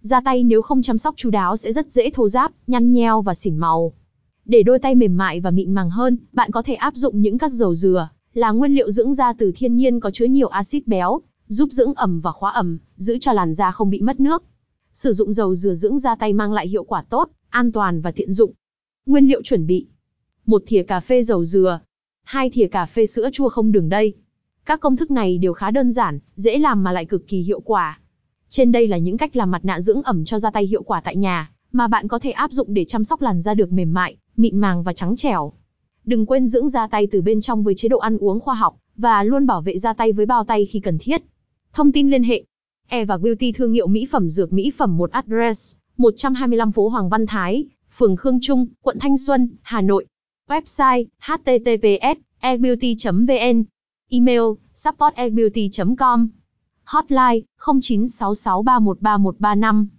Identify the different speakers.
Speaker 1: Ra tay nếu không chăm sóc chú đáo sẽ rất dễ thô ráp, nhăn nheo và xỉn màu. Để đôi tay mềm mại và mịn màng hơn, bạn có thể áp dụng những các dầu dừa, là nguyên liệu dưỡng da từ thiên nhiên có chứa nhiều axit béo, giúp dưỡng ẩm và khóa ẩm, giữ cho làn da không bị mất nước. Sử dụng dầu dừa dưỡng da tay mang lại hiệu quả tốt, an toàn và tiện dụng. Nguyên liệu chuẩn bị: một thìa cà phê dầu dừa, hai thìa cà phê sữa chua không đường đây. Các công thức này đều khá đơn giản, dễ làm mà lại cực kỳ hiệu quả. Trên đây là những cách làm mặt nạ dưỡng ẩm cho da tay hiệu quả tại nhà, mà bạn có thể áp dụng để chăm sóc làn da được mềm mại, mịn màng và trắng trẻo. Đừng quên dưỡng da tay từ bên trong với chế độ ăn uống khoa học và luôn bảo vệ da tay với bao tay khi cần thiết. Thông tin liên hệ: Eva Beauty thương hiệu mỹ phẩm dược mỹ phẩm một address 125 phố Hoàng Văn Thái, phường Khương Trung, quận Thanh Xuân, Hà Nội. Website: https ebeauty.vn Email: support com Hotline: 0966313135